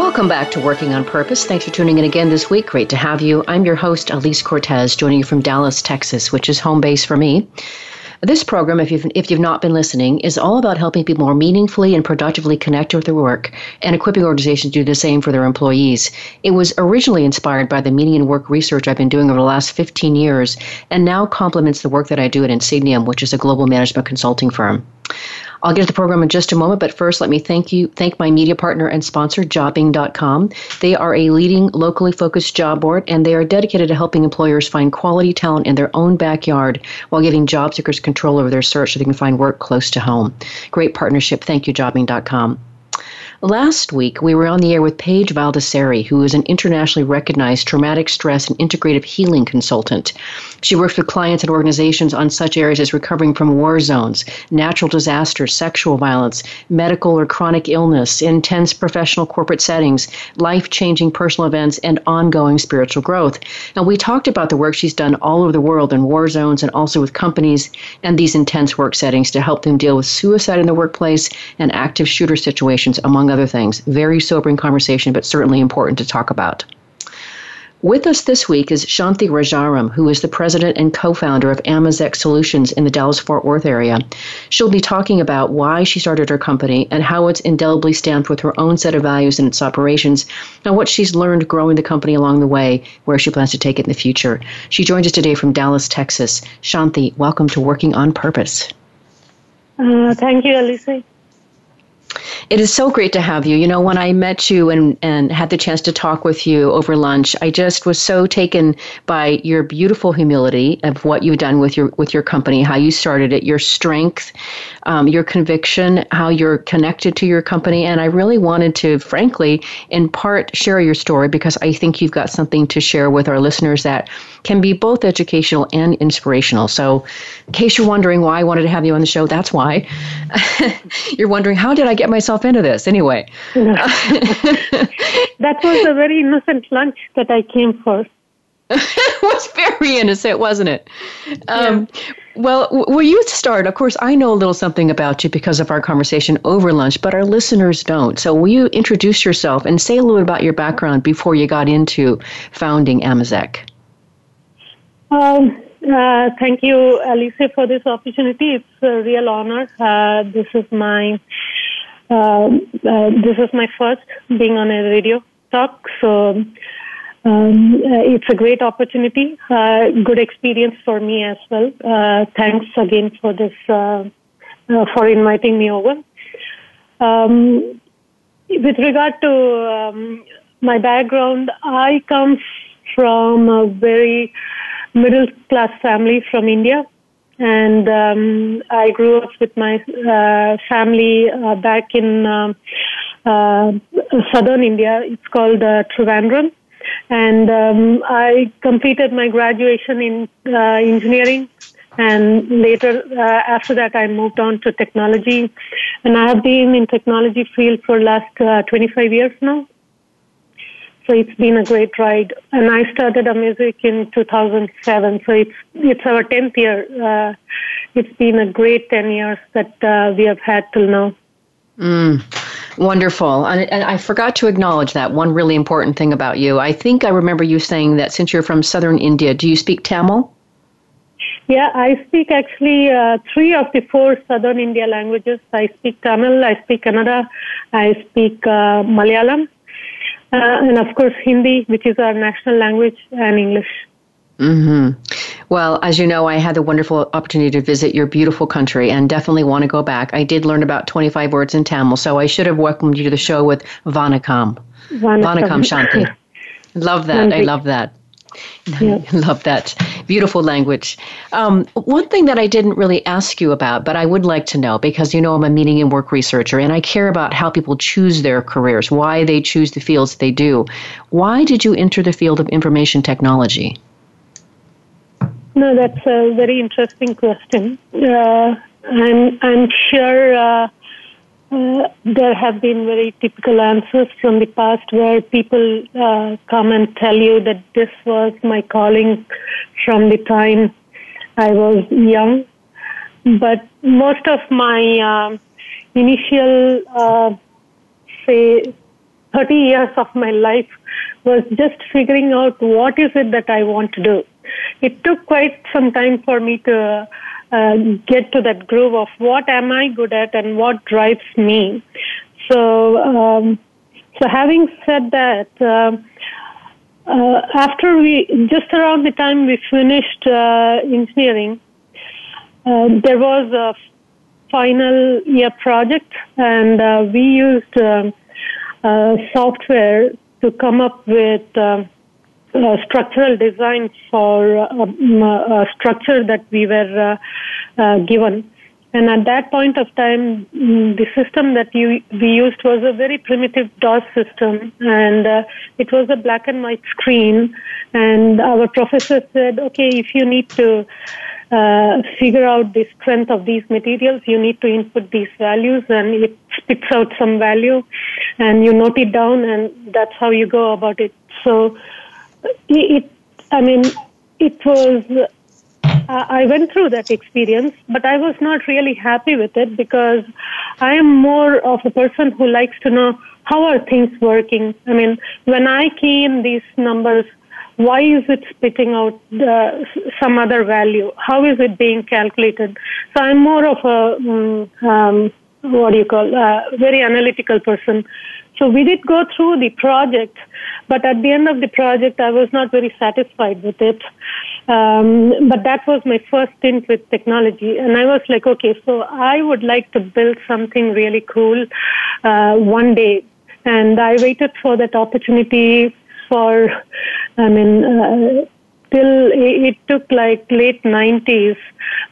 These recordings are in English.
Welcome back to Working on Purpose. Thanks for tuning in again this week. Great to have you. I'm your host, Alise Cortez, joining you from Dallas, Texas, which is home base for me. This program, if you've, if you've not been listening, is all about helping people more meaningfully and productively connect with their work and equipping organizations to do the same for their employees. It was originally inspired by the meaning and work research I've been doing over the last 15 years and now complements the work that I do at Insigniam, which is a global management consulting firm. I'll get to the program in just a moment, but first let me thank you, thank my media partner and sponsor, Jobing.com. They are a leading locally focused job board, and they are dedicated to helping employers find quality talent in their own backyard while giving job seekers control over their search so they can find work close to home. Great partnership. Thank you, Jobing.com. Last week, we were on the air with Paige Valdeseri, who is an internationally recognized traumatic stress and integrative healing consultant. She works with clients and organizations on such areas as recovering from war zones, natural disasters, sexual violence, medical or chronic illness, intense professional corporate settings, life changing personal events, and ongoing spiritual growth. Now, we talked about the work she's done all over the world in war zones and also with companies and these intense work settings to help them deal with suicide in the workplace and active shooter situations, among other things. Very sobering conversation, but certainly important to talk about. With us this week is Shanti Rajaram, who is the president and co founder of Amazec Solutions in the Dallas Fort Worth area. She'll be talking about why she started her company and how it's indelibly stamped with her own set of values in its operations, and what she's learned growing the company along the way, where she plans to take it in the future. She joins us today from Dallas, Texas. Shanti, welcome to Working on Purpose. Uh, thank you, Alicia. It is so great to have you. You know, when I met you and, and had the chance to talk with you over lunch, I just was so taken by your beautiful humility of what you've done with your with your company, how you started it, your strength, um, your conviction, how you're connected to your company, and I really wanted to, frankly, in part, share your story because I think you've got something to share with our listeners that can be both educational and inspirational. So, in case you're wondering why I wanted to have you on the show, that's why. you're wondering how did I get myself into this anyway? that was a very innocent lunch that I came for. it was very innocent, wasn't it? Um, yeah. Well, will you start? Of course, I know a little something about you because of our conversation over lunch, but our listeners don't. So, will you introduce yourself and say a little bit about your background before you got into founding Amazec? Um, uh, thank you, Alicia, for this opportunity. It's a real honor. Uh, this is my this is my first being on a radio talk, so um, uh, it's a great opportunity. Uh, good experience for me as well. thanks again for this for inviting me over. Um, with regard to um, my background, I come from a very middle class family from India. And um, I grew up with my uh, family uh, back in um, uh, southern India. It's called uh, Trivandrum. And um, I completed my graduation in uh, engineering. And later, uh, after that, I moved on to technology. And I have been in technology field for last uh, 25 years now. So it's been a great ride. And I started Amazec in 2007. So it's, it's our 10th year. Uh, it's been a great 10 years that uh, we have had till now. Mm, wonderful. And, and, I forgot to acknowledge that one really important thing about you. I think I remember you saying that since you're from southern India, do you speak Tamil? Yeah, I speak actually uh, three of the four southern India languages. I speak Tamil, I speak Kannada, I speak uh, Malayalam, and of course Hindi, which is our national language, and English. Mm-hmm. Well, as you know, I had the wonderful opportunity to visit your beautiful country and definitely want to go back. I did learn about 25 words in Tamil, so I should have welcomed you to the show with Vanakam. Vanakam, Vanakam Shanti. love that. I love that. Yeah. Love that. Beautiful language. Um, one thing that I didn't really ask you about, but I would like to know because you know I'm a meaning and work researcher and I care about how people choose their careers, why they choose the fields they do. Why did you enter the field of information technology? No, that's a very interesting question. Uh, I'm, I'm sure. Uh, uh, there have been very typical answers from the past where people uh, come and tell you that this was my calling from the time I was young. But most of my uh, initial, say, 30 years of my life was just figuring out what is it that I want to do. It took quite some time for me to uh, get to that groove of what am I good at and what drives me. So, um, so having said that, uh, uh, after we, just around the time we finished uh, engineering, uh, there was a final year project, and we used um, software to come up with uh, structural design for um, a structure that we were uh, uh, given. And at that point of time, mm, the system that you, we used was a very primitive DOS system, and uh, it was a black and white screen. And our professor said, "Okay, if you need to uh, figure out the strength of these materials, you need to input these values, and it spits out some value, and you note it down, and that's how you go about it." So it, I mean, it was, uh, I went through that experience, but I was not really happy with it because I am more of a person who likes to know how are things working. I mean, when I key in these numbers, why is it spitting out uh, some other value? How is it being calculated? So I'm more of a, um, um, what do you call, uh, very analytical person. So we did go through the project, but at the end of the project, I was not very satisfied with it. Um, but that was my first stint with technology, and I was like, okay, so I would like to build something really cool uh, one day. And I waited for that opportunity for, I mean, uh, till it took like late 90s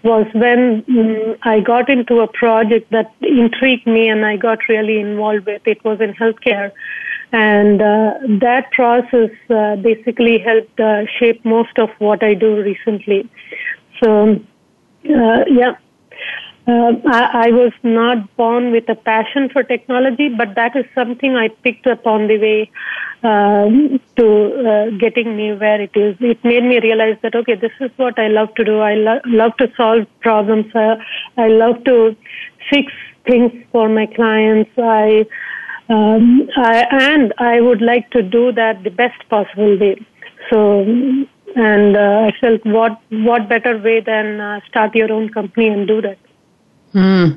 was when um, I got into a project that intrigued me and I got really involved with. It was in healthcare. And uh, that process uh, basically helped uh, shape most of what I do recently. So, uh, yeah. Uh, I, I, was not born with a passion for technology, but that is something I picked up on the way um, to uh, getting me where it is. It made me realize that okay, this is what I love to do. I lo- love to solve problems. Uh, I love to fix things for my clients. I, um, I and I would like to do that the best possible way. So and uh, I felt what what better way than uh, start your own company and do that. Hmm.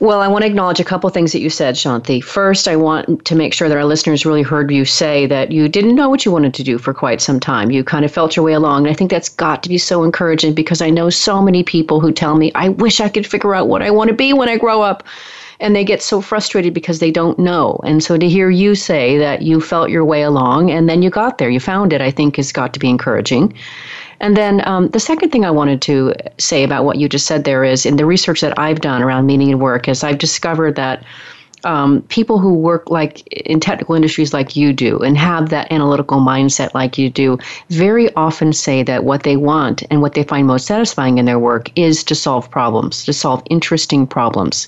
Well, I want to acknowledge a couple things that you said, Shanti. First, I want to make sure that our listeners really heard you say that you didn't know what you wanted to do for quite some time. You kind of felt your way along. And I think that's got to be so encouraging because I know so many people who tell me, I wish I could figure out what I want to be when I grow up. And they get so frustrated because they don't know. And so to hear you say that you felt your way along and then you got there, you found it, I think has got to be encouraging. And then um, the second thing I wanted to say about what you just said there is in the research that I've done around meaning and work is I've discovered that um, people who work like in technical industries like you do and have that analytical mindset like you do very often say that what they want and what they find most satisfying in their work is to solve problems, to solve interesting problems.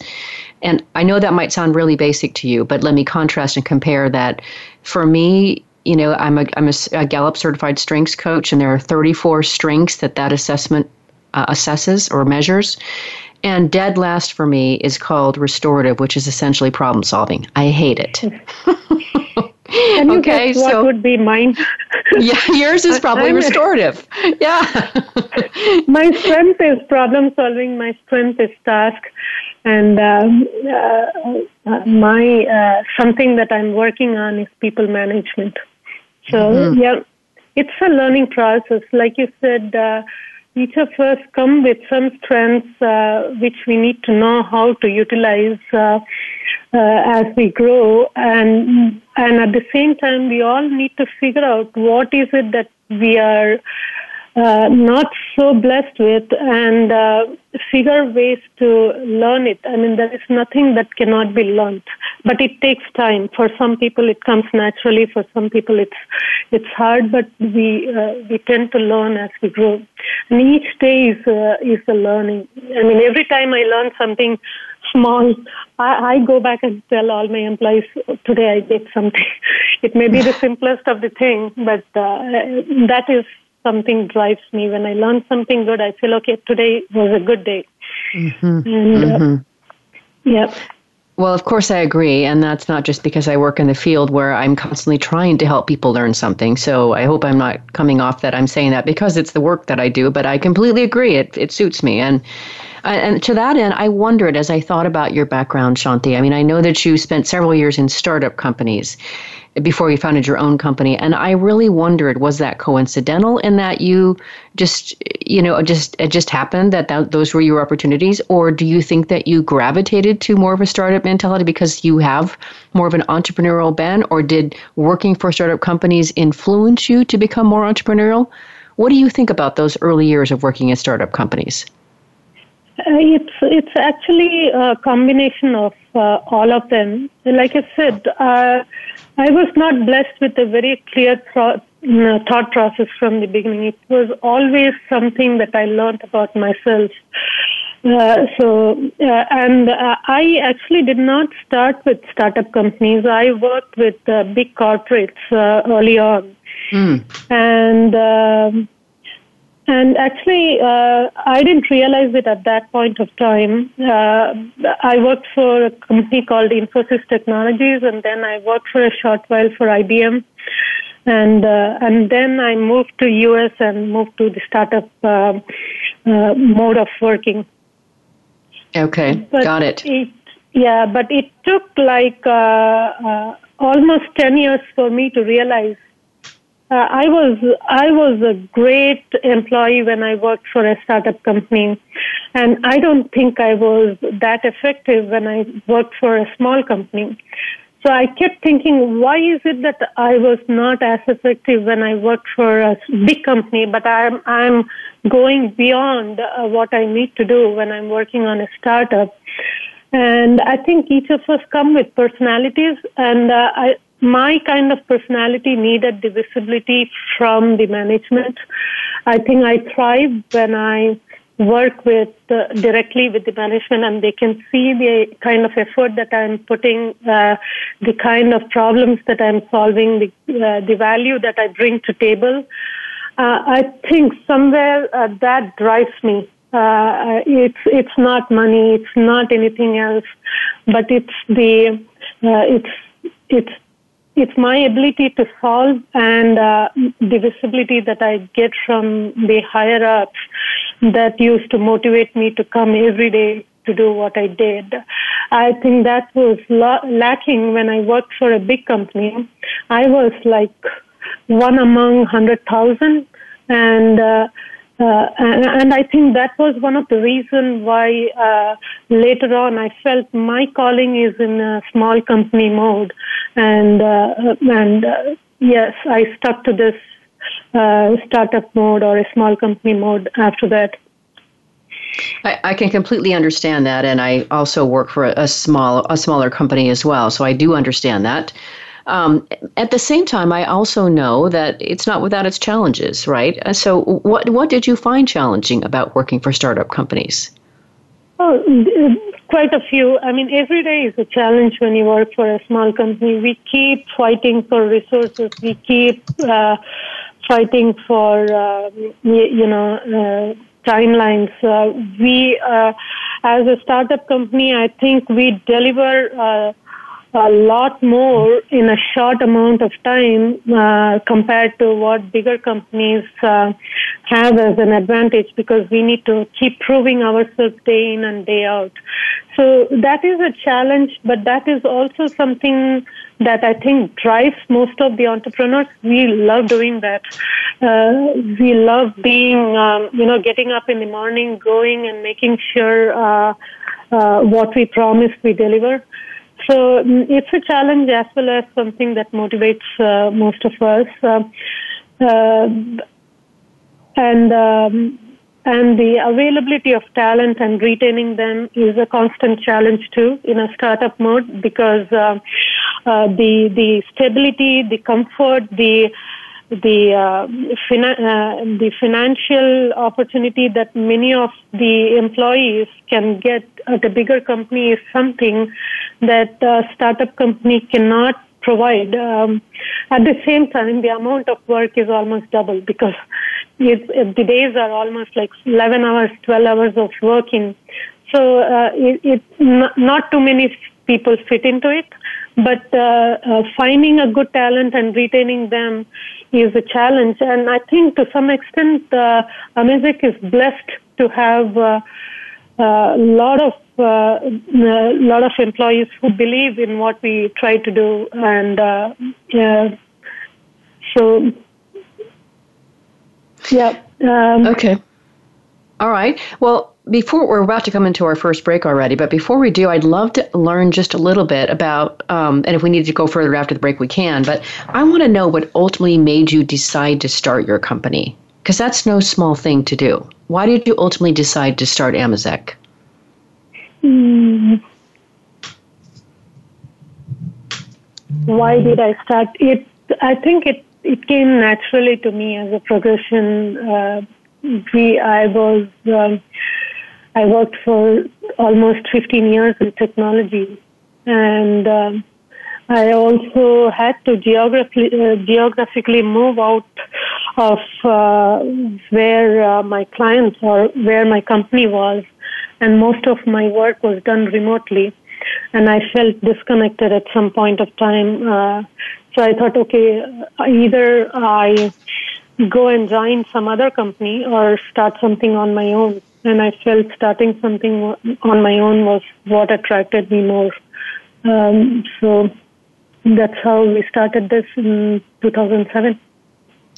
And I know that might sound really basic to you, but let me contrast and compare that. For me, you know, I'm a, I'm a, a Gallup certified strengths coach, and there are 34 strengths that that assessment uh, assesses or measures. And dead last for me is called restorative, which is essentially problem solving. I hate it. Can you okay, guess what so, would be mine? yeah, yours is probably restorative. Yeah. my strength is problem solving. My strength is task, and um, uh, uh, my uh, something that I'm working on is people management. So mm-hmm. yeah, it's a learning process. Like you said, uh, each of us come with some strengths uh, which we need to know how to utilize uh, uh, as we grow, and and at the same time, we all need to figure out what is it that we are uh, not so blessed with and uh, figure ways to learn it. I mean, there is nothing that cannot be learned, but it takes time. For some people, it comes naturally. For some people, it's it's hard, but we uh, we tend to learn as we grow. And each day is uh, is a learning. I mean, every time I learn something small, I, I go back and tell all my employees, today I did something. It may be the simplest of the thing, but uh, that is something drives me. When I learn something good, I feel, okay, today was a good day. Mm-hmm. And, uh, mm-hmm. yeah. Well, of course, I agree. And that's not just because I work in the field where I'm constantly trying to help people learn something. So I hope I'm not coming off that I'm saying that because it's the work that I do, but I completely agree. It, it suits me. And uh, and to that end, I wondered as I thought about your background, Shanti. I mean, I know that you spent several years in startup companies before you founded your own company, and I really wondered was that coincidental in that you just you know just it just happened that, those were your opportunities, or do you think that you gravitated to more of a startup mentality because you have more of an entrepreneurial bent, or did working for startup companies influence you to become more entrepreneurial? What do you think about those early years of working at startup companies? Uh, it's it's actually a combination of uh, all of them. Like I said, uh, I was not blessed with a very clear thought, thought process from the beginning. It was always something that I learned about myself. Uh, so, uh, and uh, I actually did not start with startup companies. I worked with big corporates early on, mm. and. And actually, uh, I didn't realize it at that point of time. Uh, I worked for a company called Infosys Technologies, and then I worked for a short while for IBM, and uh, and then I moved to US and moved to the startup uh, uh, mode of working. Okay, but got it. it. Yeah, but it took like uh, almost ten years for me to realize uh, I was I was a great employee when I worked for a startup company, and I don't think I was that effective when I worked for a small company. So I kept thinking, why is it that I was not as effective when I worked for a big company, but I'm I'm going beyond uh, what I need to do when I'm working on a startup. And I think each of us come with personalities, and uh, I my kind of personality needed the visibility from the management. I think I thrive when I work with uh, directly with the management and they can see the kind of effort that I'm putting, uh, the kind of problems that I'm solving, the, uh, the value that I bring to table. Uh, I think somewhere uh, that drives me. Uh, it's it's not money, it's not anything else, but it's the it's it's it's my ability to solve and uh, the visibility that I get from the higher ups that used to motivate me to come every day to do what I did. I think that was la- lacking when I worked for a big company. I was like one among 100,000 and uh, uh, and, and, I think that was one of the reasons why uh, later on I felt my calling is in a small company mode, and uh, and uh, yes, I stuck to this uh, startup mode or a small company mode after that. I, I, can completely understand that, and I also work for a, a small a smaller company as well, so I do understand that. Um, at the same time, I also know that it's not without its challenges, right? Uh, so, what what did you find challenging about working for startup companies? Oh, quite a few. I mean, every day is a challenge when you work for a small company. We keep fighting for resources. We keep uh, fighting for uh, you know uh, timelines. Uh, we, uh, as a startup company, I think we deliver a lot more in a short amount of time uh, compared to what bigger companies uh, have as an advantage because we need to keep proving ourselves day in and day out. So that is a challenge, but that is also something that I think drives most of the entrepreneurs. We love doing that. Uh, we love being, um, you know, getting up in the morning, going and making sure uh, uh, what we promise we deliver. So mm, it's a challenge as well as something that motivates uh, most of us. Uh, uh, and um, and the availability of talent and retaining them is a constant challenge too in a startup mode because uh, uh, the the stability, the comfort, the the uh, fina- uh, the financial opportunity that many of the employees can get at a bigger company is something that a startup company cannot provide. Um, at the same time, the amount of work is almost double because it, it, the days are almost like 11 hours, 12 hours of working. So uh, it, it not, not too many people fit into it, but uh, uh, finding a good talent and retaining them is a challenge. And I think to some extent, uh, Amazec is blessed to have uh, a lot of uh, a lot of employees who believe in what we try to do, and uh, yeah, so yeah. Um, okay. All right. Well, before we're about to come into our first break already, but before we do, I'd love to learn just a little bit about, um, and if we need to go further after the break, we can. But I want to know what ultimately made you decide to start your company, because that's no small thing to do. Why did you ultimately decide to start Amazec? Mm. Why did I start it? I think it it came naturally to me as a progression. Uh, we I was um, I worked for almost 15 years in technology, and um, I also had to geographically, uh, geographically move out of uh, where uh, my clients or where my company was, and most of my work was done remotely. And I felt disconnected at some point of time. Uh, so I thought, okay, either I go and join some other company or start something on my own. And I felt starting something on my own was what attracted me more. Um, so that's how we started this in 2007.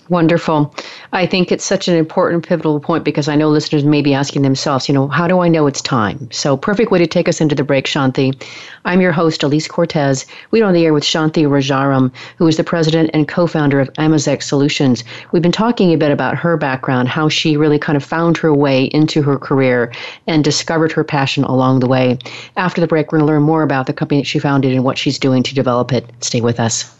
Wonderful. I think it's such an important pivotal point because I know listeners may be asking themselves, you know, how do I know it's time? So, perfect way to take us into the break, Shanti. I'm your host, Alise Cortez. We're on the air with Shanti Rajaram, who is the president and co founder of Amazec Solutions. We've been talking a bit about her background, how she really kind of found her way into her career and discovered her passion along the way. After the break, we're going to learn more about the company that she founded and what she's doing to develop it. Stay with us.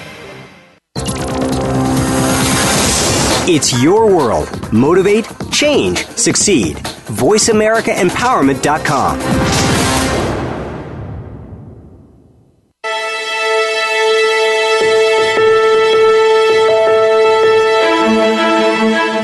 It's your world. Motivate, change, succeed. VoiceAmericaEmpowerment.com.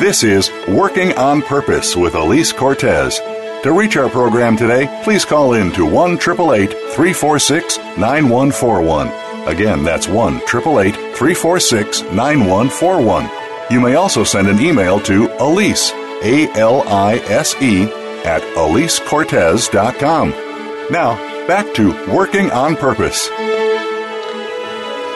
This is Working on Purpose with Alise Cortez. To reach our program today, please call in to 1 346 9141. Again, that's 1 346 9141. You may also send an email to Alise, A L I S E, at AliseCortez.com. Now, back to Working on Purpose.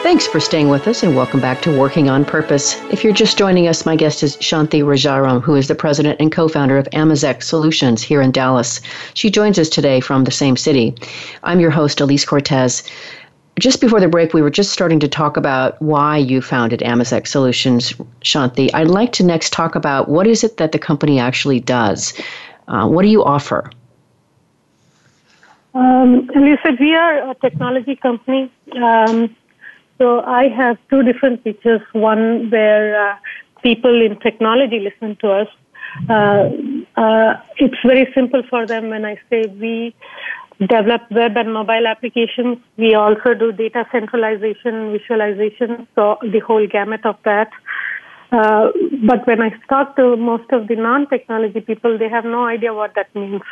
Thanks for staying with us and welcome back to Working on Purpose. If you're just joining us, my guest is Shanti Rajaram, who is the president and co founder of Amazec Solutions here in Dallas. She joins us today from the same city. I'm your host, Alise Cortez just before the break, we were just starting to talk about why you founded Amazec Solutions, Shanti. I'd like to next talk about what is it that the company actually does. Uh, what do you offer? Um, Lisa, we are a technology company. Um, so I have two different pitches. One where uh, people in technology listen to us. Uh, uh, it's very simple for them when I say we develop web and mobile applications. We also do data centralization, visualization, so the whole gamut of that. Uh, but when I talk to most of the non-technology people, they have no idea what that means.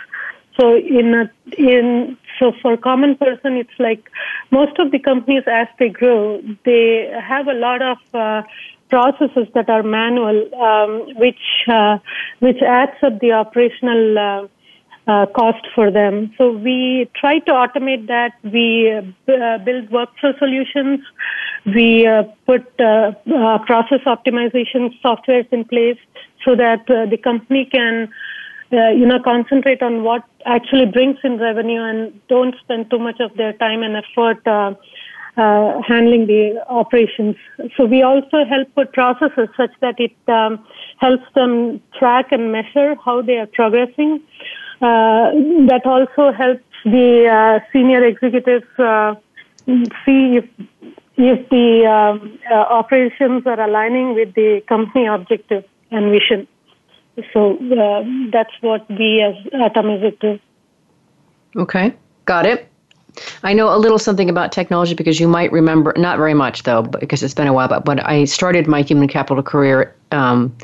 So in a, in so for common person, it's like most of the companies as they grow, they have a lot of uh, processes that are manual, um, which uh, which adds up the operational uh, cost for them. So we try to automate that. We uh, build workflow solutions. We uh, put uh, uh, process optimization softwares in place so that uh, the company can, you know, concentrate on what actually brings in revenue and don't spend too much of their time and effort. handling the operations. So we also help put processes such that it um, helps them track and measure how they are progressing. Uh, that also helps the uh, senior executives uh, see if if the um, operations are aligning with the company objective and vision. So that's what we as Atomic do. Okay, got it. I know a little something about technology because you might remember, not very much though, because it's been a while, but when I started my human capital career um,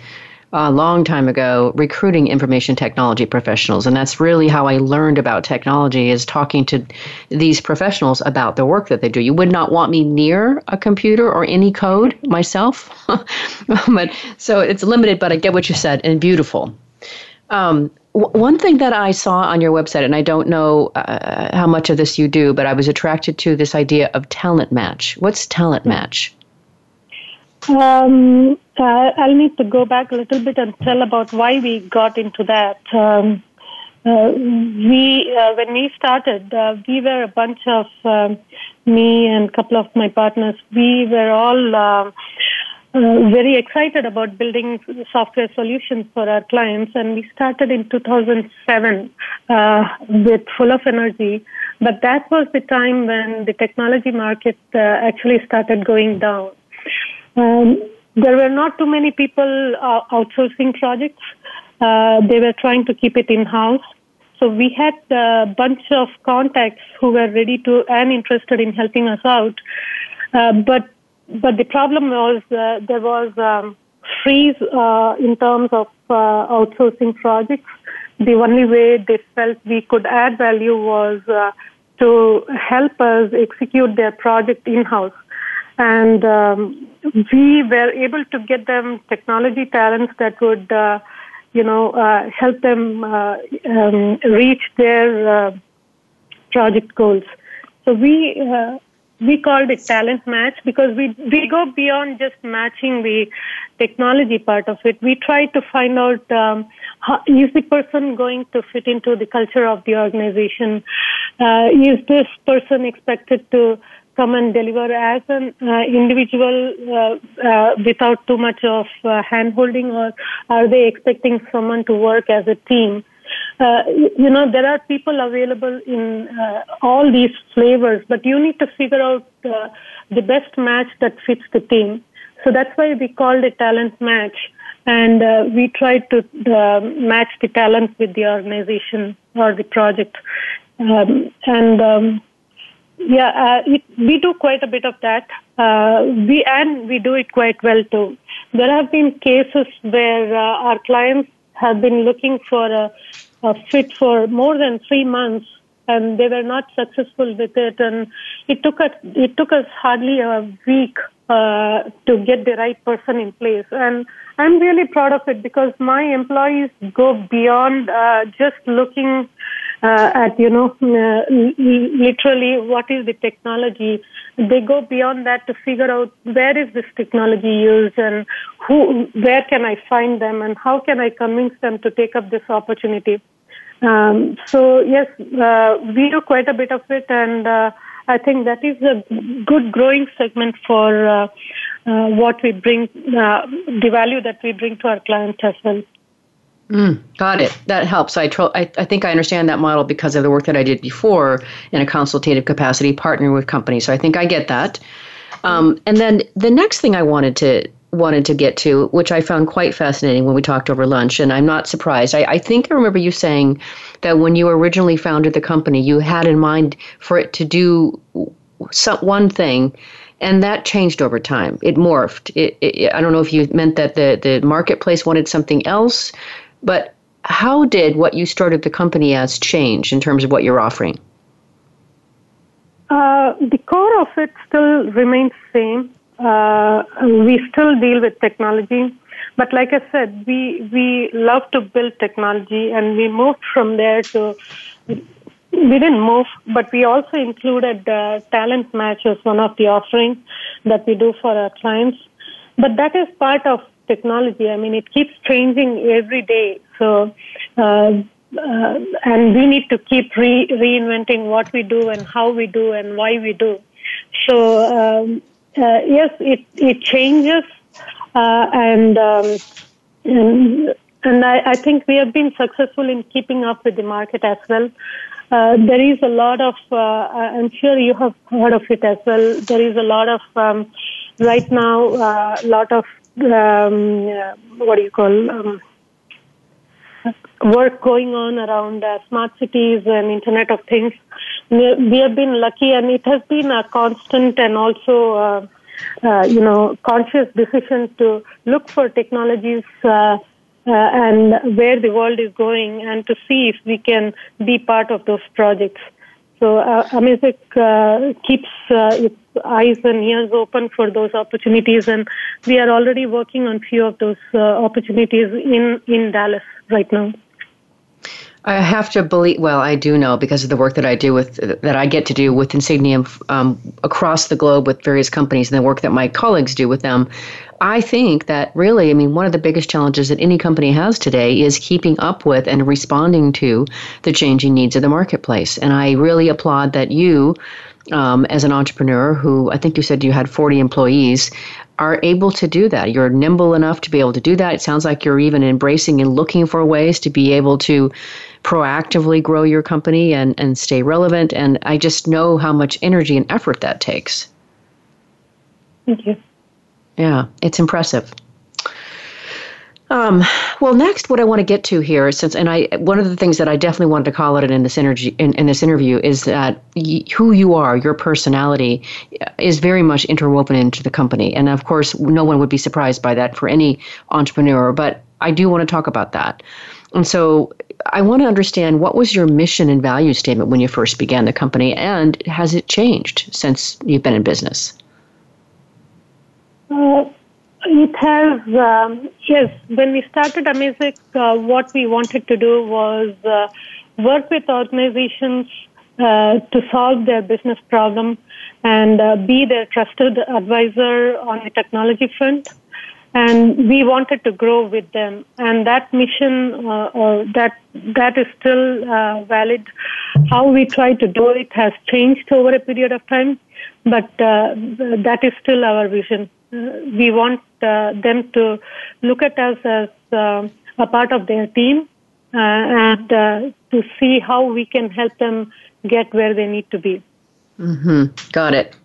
a long time ago recruiting information technology professionals. And that's really how i learned about technology is talking to these professionals about the work that they do. You would not want me near a computer or any code myself but so it's limited but i get what you said and beautiful. Um, w- one thing that i saw on your website and i don't know uh, how much of this you do but i was attracted to this idea of talent match. What's talent match um, uh, I'll need to go back a little bit and tell about why we got into that. Um, uh, we, uh, when we started, uh, we were a bunch of um, me and a couple of my partners. We were all uh, uh, very excited about building software solutions for our clients, and we started in 2007 with full of energy. But that was the time when the technology market actually started going down. Um, there were not too many people uh, outsourcing projects. Uh, they were trying to keep it in house. So we had a bunch of contacts who were ready to and interested in helping us out. Uh, but but the problem was uh, there was um, freeze uh, in terms of uh, outsourcing projects. The only way they felt we could add value was to help us execute their project in house and um, we were able to get them technology talents that would, uh, you know, uh, help them uh, um, reach their uh, project goals. So we uh, we called it talent match because we we go beyond just matching the technology part of it. We try to find out um, how, is the person going to fit into the culture of the organization? Uh, is this person expected to come and deliver as an uh, individual uh, uh, without too much of uh, hand holding or are they expecting someone to work as a team? Uh, you know there are people available in uh, all these flavors but you need to figure out the best match that fits the team. So that's why we called it talent match and we tried to match the talent with the organization or the project. Um, and um, yeah, uh, it, we do quite a bit of that. Uh, we and we do it quite well too. There have been cases where uh, our clients have been looking for a, a fit for more than three months, and they were not successful with it. And it took us it took us hardly a week uh, to get the right person in place. And I'm really proud of it because my employees go beyond uh, just looking uh, at you know uh, literally what is the technology they go beyond that to figure out where is this technology used and who where can i find them and how can i convince them to take up this opportunity Um, so yes, uh, we do quite a bit of it, and uh, I think that is a good growing segment for uh, uh what we bring, uh, the value that we bring to our clients as well. Mm, got it. That helps. I, tro- I, I think I understand that model because of the work that I did before in a consultative capacity, partnering with companies. So I think I get that. Um, and then the next thing I wanted to wanted to get to, which I found quite fascinating when we talked over lunch, and I'm not surprised. I, I think I remember you saying that when you originally founded the company, you had in mind for it to do some, one thing, and that changed over time. It morphed. It, it, I don't know if you meant that the, the marketplace wanted something else, but how did what you started the company as change in terms of what you're offering? Uh, the core of it still remains same. Uh, we still deal with technology, but like I said, we we love to build technology, and we moved from there to. We didn't move, but we also included uh, talent match as one of the offerings that we do for our clients. But that is part of technology. I mean, it keeps changing every day. So, uh, uh, and we need to keep re- reinventing what we do and how we do and why we do. So, um, uh, yes, it it changes, uh, and, um, and and I, I think we have been successful in keeping up with the market as well. Uh, there is a lot of, uh, I'm sure you have heard of it as well. There is a lot of, um, right now, a uh, lot of um, what do you call um, work going on around uh, smart cities and Internet of Things. We have been lucky, and it has been a constant and also, uh, uh, you know, conscious decision to look for technologies. Uh, uh, and where the world is going, and to see if we can be part of those projects. So uh, Amazec uh, keeps uh, its eyes and ears open for those opportunities, and we are already working on few of those opportunities in in Dallas right now. I have to believe. Well, I do know because of the work that I do with that I get to do with Insigniam um, across the globe with various companies, and the work that my colleagues do with them. I think that really, I mean, one of the biggest challenges that any company has today is keeping up with and responding to the changing needs of the marketplace. And I really applaud that you, um, as an entrepreneur who I think you said you had 40 employees, are able to do that. You're nimble enough to be able to do that. It sounds like you're even embracing and looking for ways to be able to proactively grow your company and, and stay relevant. And I just know how much energy and effort that takes. Thank you. Yeah, it's impressive. Um, well, next, what I want to get to here, since and I, one of the things that I definitely wanted to call out in this energy in, in this interview is that y- who you are, your personality, is very much interwoven into the company, and of course, no one would be surprised by that for any entrepreneur. But I do want to talk about that, and so I want to understand what was your mission and value statement when you first began the company, and has it changed since you've been in business? Uh, it has, um, yes. When we started Amazec, uh, what we wanted to do was uh, work with organizations uh, to solve their business problem and uh, be their trusted advisor on the technology front. And we wanted to grow with them, and that mission, uh, or that that is still valid. How we try to do it has changed over a period of time, but that is still our vision we want uh, them to look at us as uh, a part of their team uh, and to see how we can help them get where they need to be. Mm-hmm. Got it.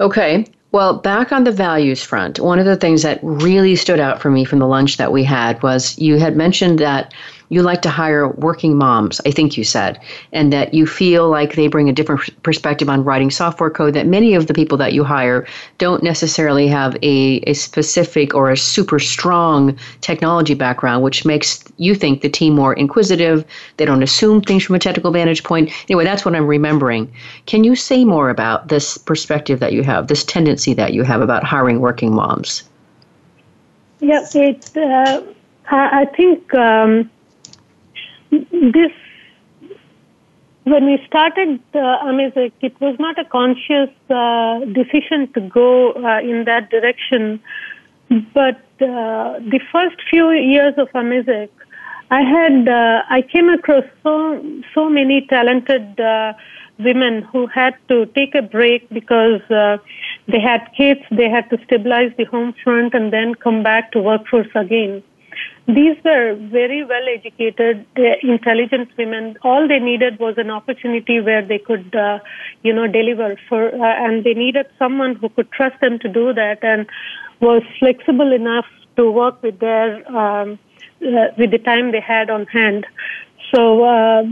Okay. Well, back on the values front, one of the things that really stood out for me from the lunch that we had was you had mentioned that you like to hire working moms, I think you said, and that you feel like they bring a different perspective on writing software code that many of the people that you hire don't necessarily have a, a specific or a super strong technology background, which makes you think the team more inquisitive. They don't assume things from a technical vantage point. Anyway, that's what I'm remembering. Can you say more about this perspective that you have, this tendency that you have about hiring working moms? Yeah, it, uh, I think um, this when we started uh, Amazec, it was not a conscious uh, decision to go uh, in that direction. But uh, the first few years of Amazec, I had uh, I came across so so many talented uh, women who had to take a break because uh, they had kids, they had to stabilize the home front, and then come back to workforce again. These were very well educated, uh, intelligent women. All they needed was an opportunity where they could, uh, you know, deliver for, uh, and they needed someone who could trust them to do that and was flexible enough to work with their, um, uh, with the time they had on hand. So, uh,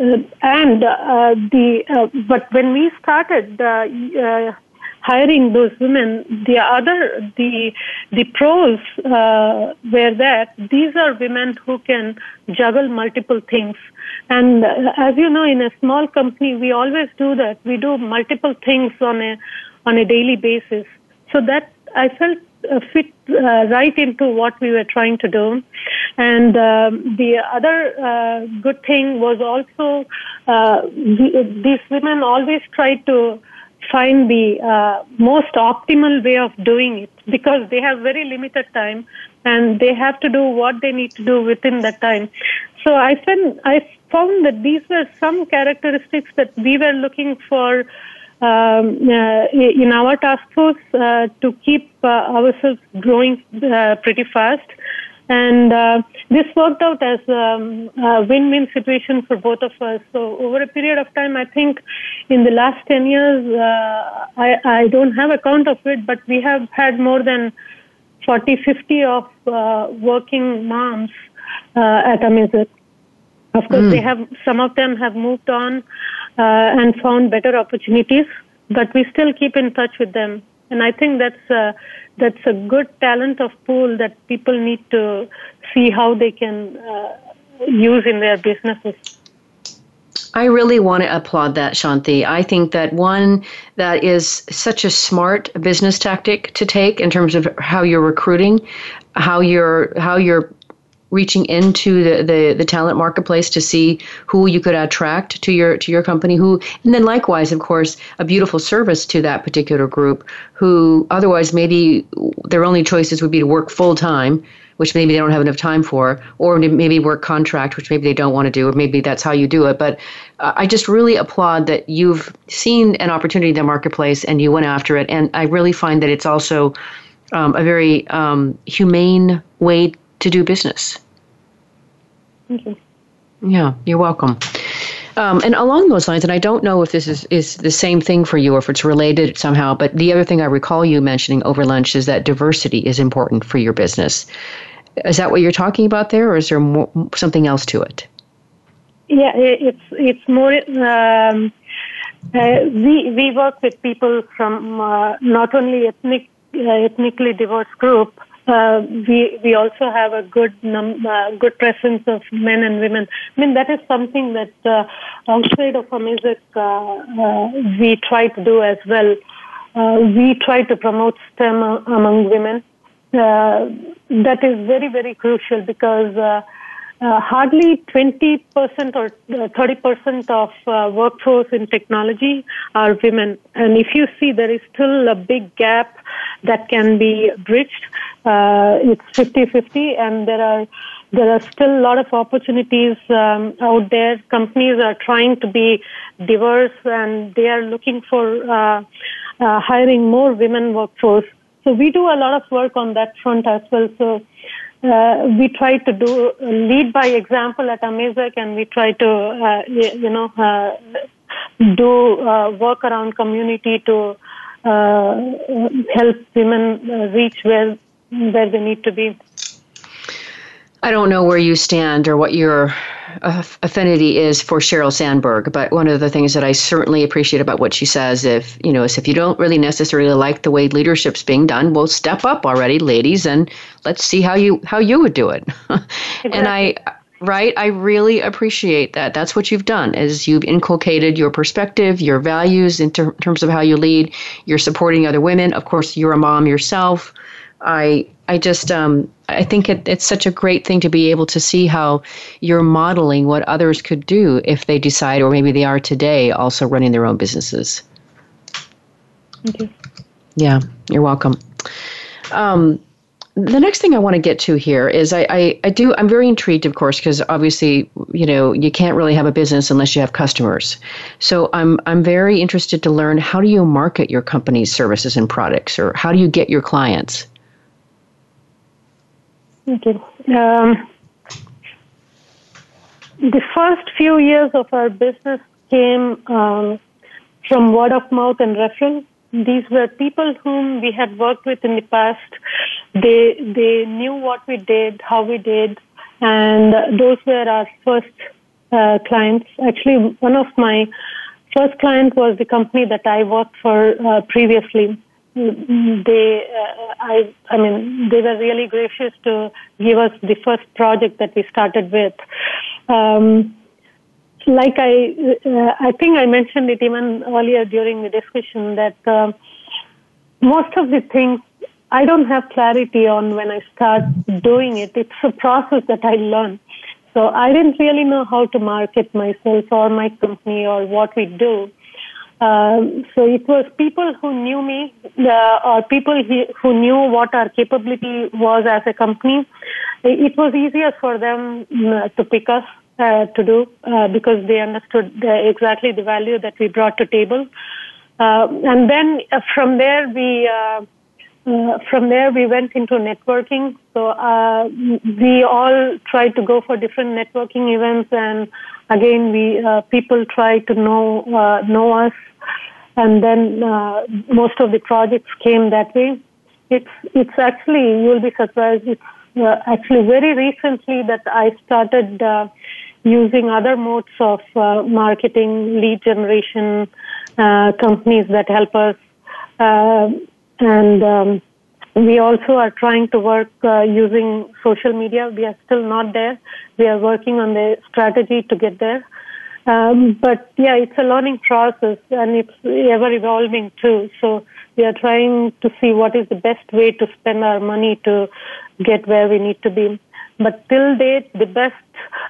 uh, and uh, the uh, but when we started uh, uh, hiring those women, the other the the pros uh, were that these are women who can juggle multiple things. And as you know, in a small company, we always do that. We do multiple things on a on a daily basis. So that I felt uh, fit uh, right into what we were trying to do. And um, the other uh, good thing was also uh, the, these women always tried to find the uh, most optimal way of doing it because they have very limited time and they have to do what they need to do within that time. So I found I found that these were some characteristics that we were looking for um, uh, in our task force uh, to keep uh, ourselves growing uh, pretty fast. And uh, this worked out as um, a win-win situation for both of us. So over a period of time, I think in the last 10 years, uh, I, I don't have a count of it, but we have had more than 40, 50 of uh, working moms uh, at Amazec. Of course, mm. they have some of them have moved on uh, and found better opportunities, but we still keep in touch with them. And I think that's uh, that's a good talent of pool that people need to see how they can uh, use in their businesses. I really want to applaud that, Shanti. I think that one that is such a smart business tactic to take in terms of how you're recruiting, how you're how you're reaching into the, the, the talent marketplace to see who you could attract to your to your company who and then likewise of course a beautiful service to that particular group who otherwise maybe their only choices would be to work full time which maybe they don't have enough time for or maybe work contract which maybe they don't want to do or maybe that's how you do it. But uh, i just really applaud that you've seen an opportunity in the marketplace and you went after it. And i really find that it's also um, a very um, humane way to do business. Thank you. Yeah, you're welcome. Um, and along those lines, and I don't know if this is, is the same thing for you or if it's related somehow, but the other thing I recall you mentioning over lunch is that diversity is important for your business. Is that what you're talking about there, or is there more, something else to it? Yeah, it's it's more. Um, uh, we we work with people from uh, not only ethnic uh, ethnically diverse group, uh, we we also have a good num- uh, good presence of men and women. I mean that is something that uh, outside of Amazec uh, uh, we try to do as well. Uh, we try to promote STEM among women. that is very very crucial because. Hardly 20% or 30% of workforce in technology are women. And if you see, there is still a big gap that can be bridged. Uh, it's 50-50 and there are there are still a lot of opportunities um, out there. Companies are trying to be diverse and they are looking for uh, uh, hiring more women workforce. So we do a lot of work on that front as well. So uh, we try to do lead by example at Amazec, and we try to uh, you know uh, do work around community to uh, help women reach where where they need to be. I don't know where you stand or what your uh, affinity is for Sheryl Sandberg, but one of the things that I certainly appreciate about what she says, if you know, is if you don't really necessarily like the way leadership's being done, well, step up already, ladies, and let's see how you how you would do it. Exactly. and I right i really appreciate that that's what you've done is you've inculcated your perspective your values in ter- terms of how you lead you're supporting other women of course you're a mom yourself i i just um, i think it, it's such a great thing to be able to see how you're modeling what others could do if they decide or maybe they are today also running their own businesses thank you yeah you're welcome um, the next thing I want to get to here is I, I, I do I'm very intrigued, of course, because obviously you know you can't really have a business unless you have customers. So I'm I'm very interested to learn how do you market your company's services and products, or how do you get your clients? Okay. Um, the first few years of our business came um, from word of mouth and referral these were people whom we had worked with in the past. They they knew what we did, how we did, and those were our first uh, clients. Actually, one of my first clients was the company that I worked for uh, previously. They, uh, I, I mean, they were really gracious to give us the first project that we started with. Um, like I, uh, I think I mentioned it even earlier during the discussion that uh, most of the things I don't have clarity on when I start doing it. It's a process that I learn. So I didn't really know how to market myself or my company or what we do. Um, so it was people who knew me uh, or people who knew what our capability was as a company. It was easier for them uh, to pick us uh, to do uh, because they understood the, exactly the value that we brought to table. Uh, and then uh, from there we from there we went into networking. So we all tried to go for different networking events, and again we people try to know know us, and then most of the projects came that way. It's it's actually you'll be surprised. It's actually very recently that I started using other modes of uh, marketing, lead generation, uh, companies that help us. Uh, and um, we also are trying to work uh, using social media. We are still not there. We are working on the strategy to get there. Um, but yeah, it's a learning process and it's ever evolving too. So we are trying to see what is the best way to spend our money to get where we need to be. But till date, the best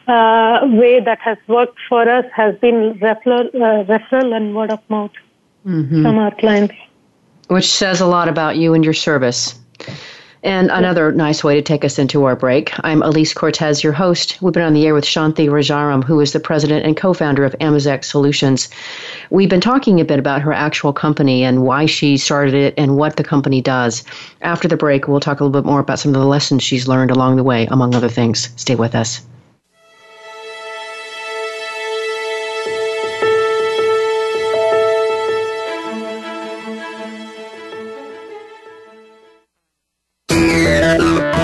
uh, way that has worked for us has been referral, uh, referral and word of mouth mm-hmm. from our clients. Which says a lot about you and your service. And another nice way to take us into our break. I'm Alise Cortez, your host. We've been on the air with Shanti Rajaram, who is the president and co founder of Amazec Solutions. We've been talking a bit about her actual company and why she started it and what the company does. After the break, we'll talk a little bit more about some of the lessons she's learned along the way, among other things. Stay with us.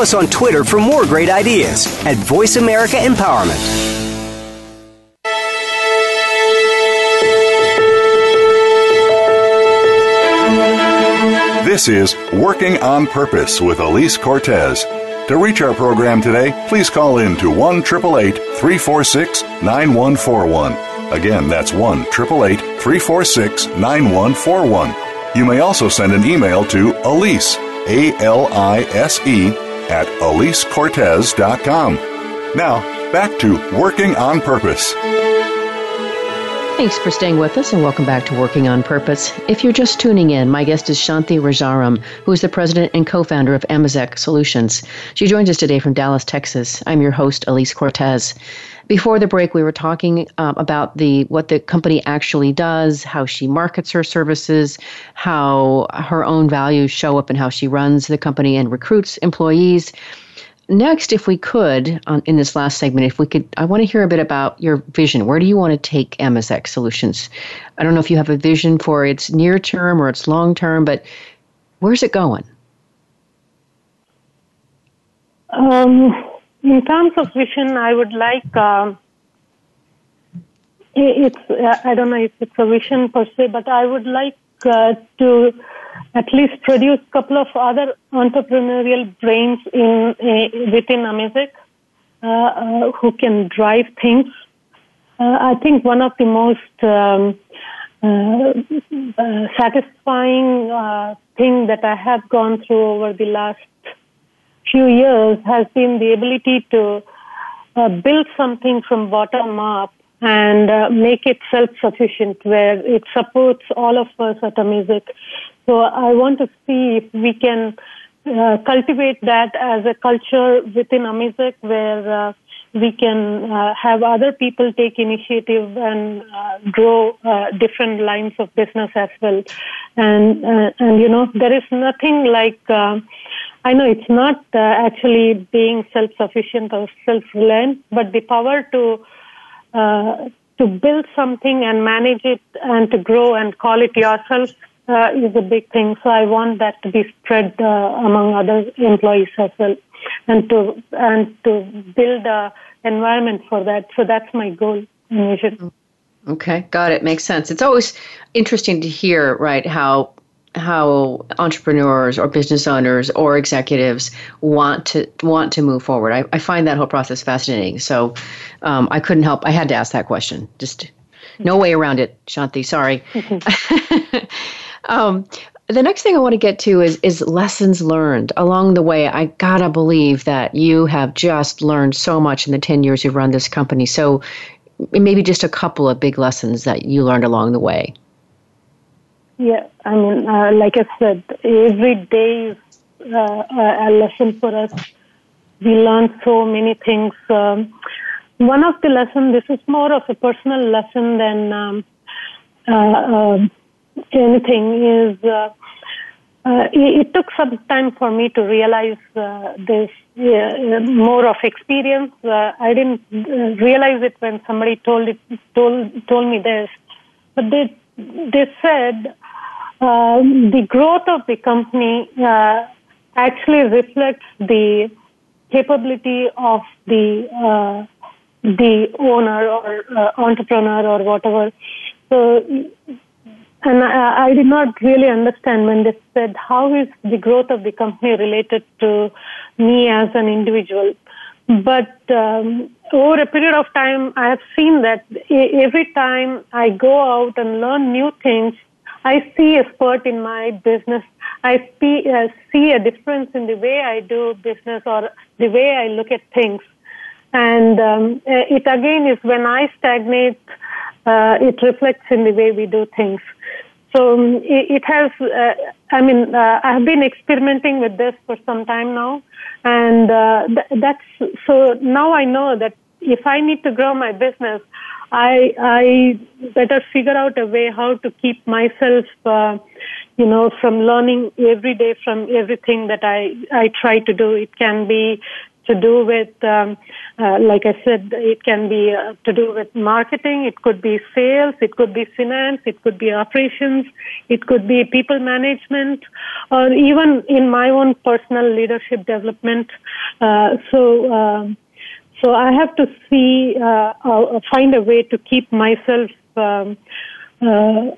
Us on Twitter for more great ideas at Voice America Empowerment. This is Working on Purpose with Alise Cortez. To reach our program today, please call in to 1 888 346 9141. Again, that's 1 888 346 9141. You may also send an email to Alise, A L I S E, at AliseCortez.com. Now, back to Working on Purpose. Thanks for staying with us and welcome back to Working on Purpose. If you're just tuning in, my guest is Shanti Rajaram, who is the president and co founder of Amazec Solutions. She joins us today from Dallas, Texas. I'm your host, Alise Cortez. Before the break, we were talking um, about the what the company actually does, how she markets her services, how her own values show up in how she runs the company and recruits employees next, if we could, on, in this last segment, if we could, I want to hear a bit about your vision. Where do you want to take Amazec Solutions? I don't know if you have a vision for its near term or its long term, but where's it going? Um, in terms of vision, I would like. Um, it's I don't know if it's a vision per se, but I would like uh, to at least produce a couple of other entrepreneurial brains in uh, within Amazec uh, uh, who can drive things. Uh, I think one of the most um, uh, uh, satisfying thing that I have gone through over the last few years has been the ability to build something from bottom up and uh, make it self-sufficient where it supports all of us at Amazec. So I want to see if we can uh, cultivate that as a culture within Amazec where uh, we can uh, have other people take initiative and uh, grow uh, different lines of business as well. And, and you know, there is nothing like, I know it's not actually being self-sufficient or self-reliant, but the power to uh, to build something and manage it and to grow and call it yourself uh, is a big thing. So I want that to be spread uh, among other employees as well, and to and to build a environment for that. So that's my goal and vision. Okay, got it. Makes sense. It's always interesting to hear, right, how how entrepreneurs or business owners or executives want to want to move forward. I, I find that whole process fascinating. So um, I couldn't help. I had to ask that question. Just no way around it, Shanti. Sorry. um, the next thing I want to get to is is lessons learned along the way. I gotta believe that you have just learned so much in the ten years you've run this company. So maybe just a couple of big lessons that you learned along the way. Yeah, I mean, uh, like I said, every day is uh, a lesson for us. We learn so many things. Um, one of the lessons, this is more of a personal lesson than um, uh, um, anything, is uh, uh, it, it, took some time for me to realize uh, this more of experience. I didn't realize it when somebody told it told told me this, but they they said um, the growth of the company uh, actually reflects the capability of the uh, the owner or uh, entrepreneur or whatever. So, and I, I, did not really understand when they said how is the growth of the company related to me as an individual. But um, over a period of time, I have seen that every time I go out and learn new things, I see a spurt in my business. I see, uh, see a difference in the way I do business or the way I look at things. And um, uh, it again is when I stagnate, uh, it reflects in the way we do things. So um, it, has, uh, I mean, uh, I have been experimenting with this for some time now. And uh, th- that's, so now I know that if I need to grow my business, I I better figure out a way how to keep myself, uh, you know, from learning every day from everything that I I try to do. It can be to do with, um, uh, like I said, it can be uh, to do with marketing. It could be sales. It could be finance. It could be operations. It could be people management, or even in my own personal leadership development. Uh, so. Um, so I have to see, uh, uh, find a way to keep myself um, uh,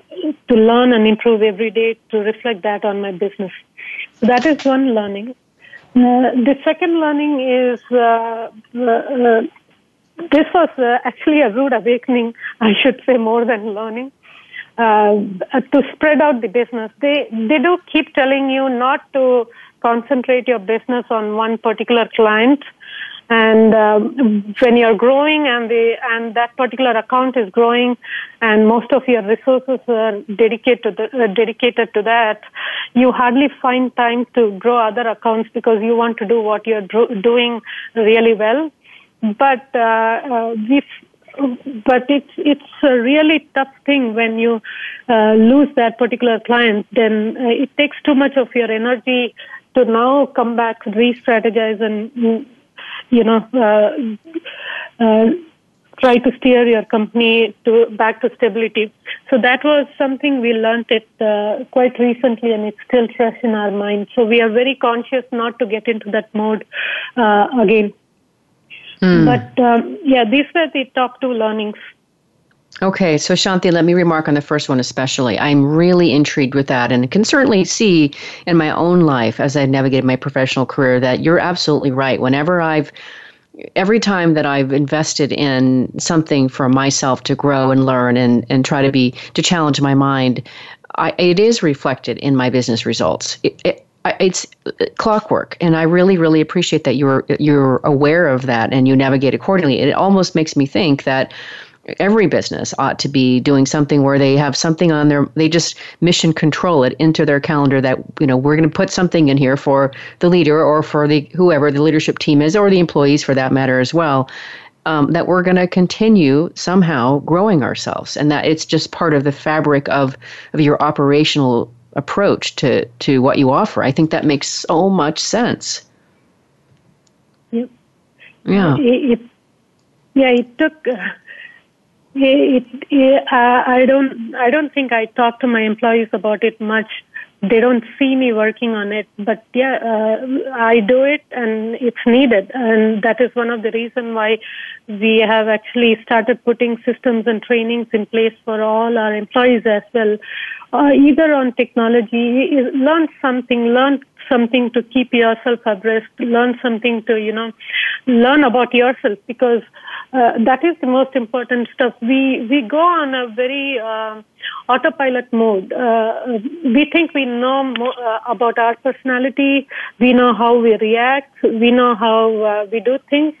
to learn and improve every day to reflect that on my business. So that is one learning. Uh, the second learning is uh, uh, this was uh, actually a rude awakening, I should say, more than learning. Uh, to spread out the business, they they do keep telling you not to concentrate your business on one particular client, and um, when you're growing and the and that particular account is growing and most of your resources are dedicated to the, uh, dedicated to that you hardly find time to grow other accounts because you want to do what you're doing really well. But uh, uh, but it's it's a really tough thing when you uh, lose that particular client then uh, it takes too much of your energy to now come back re-strategize and you know, uh, uh, try to steer your company to back to stability. So that was something we learned it uh, quite recently, and it's still fresh in our mind. So we are very conscious not to get into that mode uh, again. Mm. But um, yeah, these were the top two learnings. Okay, so Shanti, let me remark on the first one especially. I'm really intrigued with that and can certainly see in my own life as I've navigated my professional career that you're absolutely right. Whenever I've every time that I've invested in something for myself to grow and learn and, and try to be to challenge my mind, I, it is reflected in my business results. It, it, it's clockwork, and I really, really appreciate that you're you're aware of that and you navigate accordingly. It almost makes me think that every business ought to be doing something where they have something on their they just mission control it into their calendar that you know we're going to put something in here for the leader or for the whoever the leadership team is or the employees for that matter as well um, that we're going to continue somehow growing ourselves. And that it's just part of the fabric of of your operational approach to to what you offer. I think that makes so much sense. Yep. yeah. It, it, yeah it took uh, it, it, uh, I don't. I don't think I talk to my employees about it much. They don't see me working on it, but yeah, uh, I do it, and it's needed, and that is one of the reasons why we have actually started putting systems and trainings in place for all our employees as well. Uh, either on technology, learn something, learn something to keep yourself abreast, learn something to, you know, learn about yourself because uh, that is the most important stuff. We, we go on a very uh, autopilot mode. Uh, we think we know more, uh, about our personality, we know how we react, we know how uh, we do things,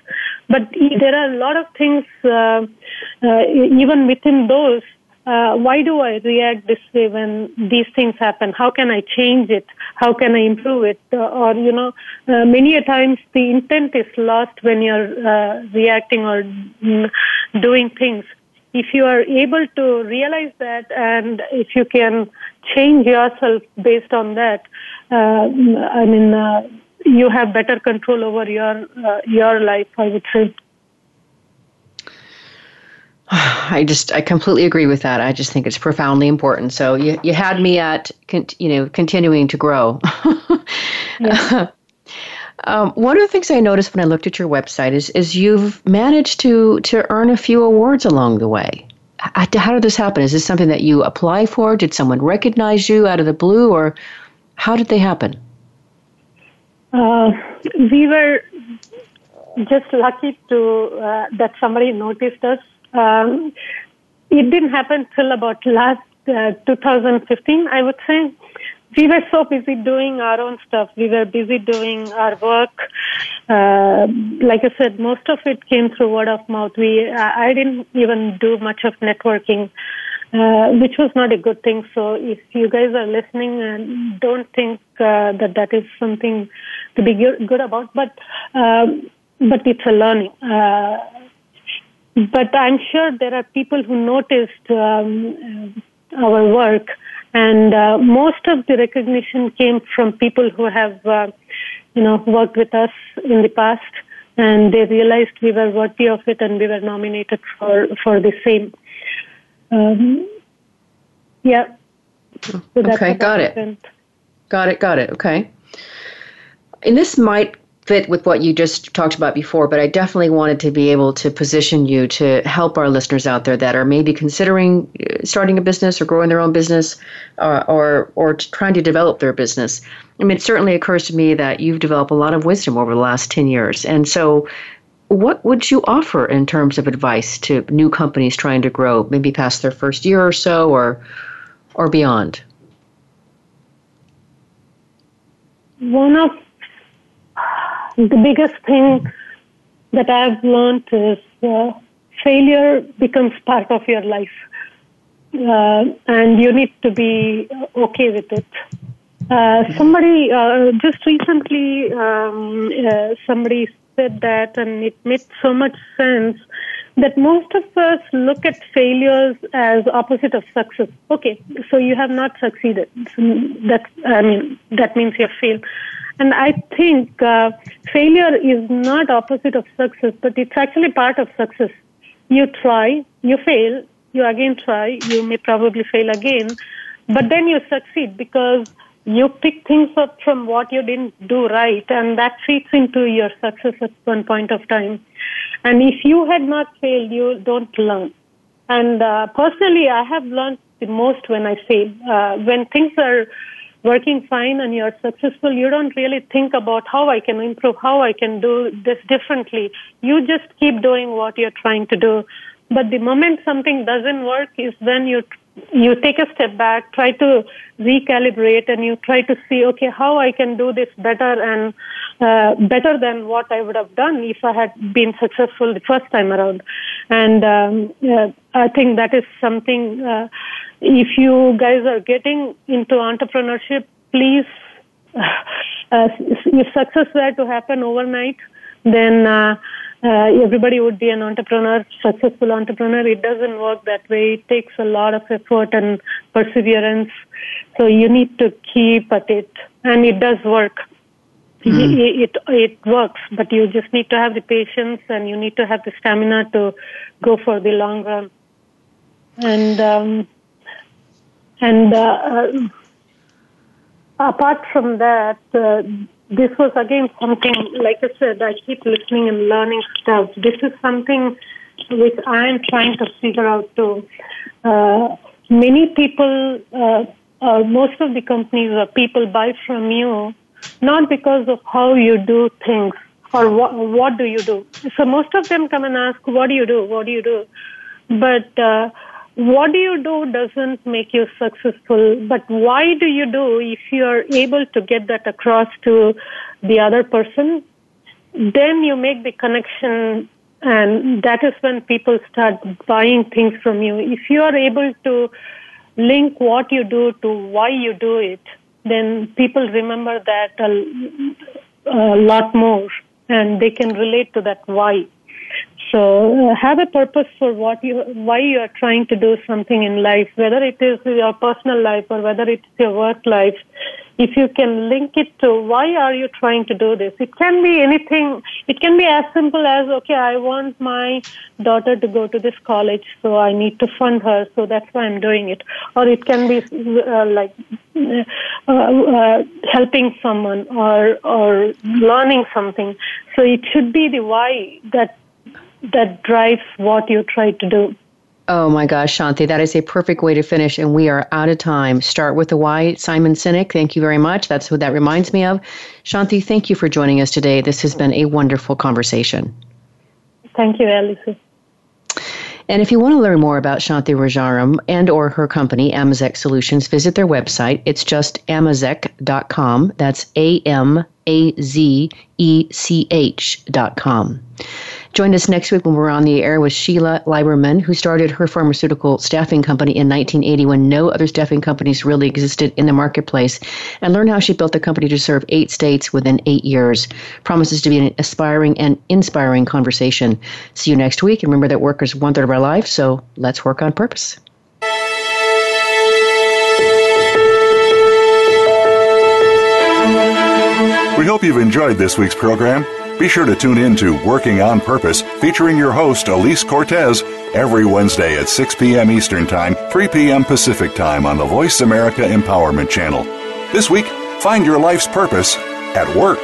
but there are a lot of things, uh, even within those, uh, why do I react this way when these things happen? How can I change it? How can I improve it? Uh, or, you know, uh, many a times the intent is lost when you're uh, reacting or mm, doing things. If you are able to realize that and if you can change yourself based on that, uh, I mean, uh, you have better control over your your life, I would say. I just I completely agree with that. I just think it's profoundly important. So you you had me at you know continuing to grow. yeah. um, one of the things I noticed when I looked at your website is is you've managed to to earn a few awards along the way. How, how did this happen? Is this something that you apply for? Did someone recognize you out of the blue, or how did they happen? Uh, we were just lucky to uh, that somebody noticed us um, it didn't happen till about last uh, 2015, I would say. We were so busy doing our own stuff. We were busy doing our work. Uh, like I said, most of it came through word of mouth. We, I didn't even do much of networking. Uh, which was not a good thing. So if you guys are listening and don't think uh, that that is something to be good about, but um, but it's a learning. Uh, but I'm sure there are people who noticed um, our work, and uh, most of the recognition came from people who have, uh, you know, worked with us in the past, and they realized we were worthy of it, and we were nominated for for the same. Um, yeah. So okay, got it. Got it. Got it. Okay. And this might fit with what you just talked about before, but I definitely wanted to be able to position you to help our listeners out there that are maybe considering uh, starting a business or growing their own business uh, or or trying to develop their business. I mean, it certainly occurs to me that you've developed a lot of wisdom over the last 10 years. And so, what would you offer in terms of advice to new companies trying to grow, maybe past their first year or so or or beyond? One of the biggest thing that I've learned is uh, failure becomes part of your life. Uh, and you need to be okay with it. Uh, somebody uh, just recently, um, uh, somebody said that, and it made so much sense that most of us look at failures as opposite of success. Okay, so you have not succeeded. That I mean, that means you have failed. And I think uh, failure is not opposite of success, but it's actually part of success. You try, you fail, you again try, you may probably fail again, but then you succeed because you pick things up from what you didn't do right, and that feeds into your success at one point of time. And if you had not failed, you don't learn. And uh, personally, I have learned the most when I fail. Uh, when things are working fine and you're successful, you don't really think about how I can improve, how I can do this differently. You just keep doing what you're trying to do. But the moment something doesn't work is when you you take a step back, try to recalibrate, and you try to see, okay, how I can do this better and uh, better than what I would have done if I had been successful the first time around. And um, uh, I think that is something. Uh, if you guys are getting into entrepreneurship, please, uh, if success were to happen overnight, then uh, everybody would be an entrepreneur, successful entrepreneur. It doesn't work that way. It takes a lot of effort and perseverance. So you need to keep at it, and it does work. Mm-hmm. It, it it works, but you just need to have the patience and you need to have the stamina to go for the long run. And um, and uh, uh, apart from that, uh, this was again something, like I said, I keep listening and learning stuff. This is something which I am trying to figure out too. Uh, many people, uh, uh, most of the companies or people buy from you not because of how you do things or what, what do you do. So most of them come and ask, what do you do? What do you do? But uh, what do you do doesn't make you successful, but why do you do if you're able to get that across to the other person? Then you make the connection, and that is when people start buying things from you. If you are able to link what you do to why you do it, then people remember that a, a lot more and they can relate to that why. So uh, have a purpose for what you, why you are trying to do something in life, whether it is your personal life or whether it's your work life. If you can link it to why are you trying to do this, it can be anything. It can be as simple as okay, I want my daughter to go to this college, so I need to fund her, so that's why I'm doing it. Or it can be uh, like uh, uh, helping someone or or learning something. So it should be the why that that drives what you try to do. Oh my gosh, Shanti, that is a perfect way to finish, and we are out of time. Start with the why. Simon Sinek, thank you very much. That's what that reminds me of. Shanti, thank you for joining us today. This has been a wonderful conversation. Thank you, Alice. And if you want to learn more about Shanti Rajaram and or her company, Amazec Solutions, visit their website. It's just amazech.com. That's A-M-A-Z-E-C-H dot com. Join us next week when we're on the air with Sheila Lieberman, who started her pharmaceutical staffing company in 1980 when no other staffing companies really existed in the marketplace, and learn how she built the company to serve eight states within eight years. Promises to be an aspiring and inspiring conversation. See you next week, and remember that work is one third of our life, so let's work on purpose. We hope you've enjoyed this week's program. Be sure to tune in to Working on Purpose, featuring your host, Alise Cortez, every Wednesday at 6 p.m. Eastern Time, 3 p.m. Pacific Time on the Voice America Empowerment Channel. This week, find your life's purpose at work.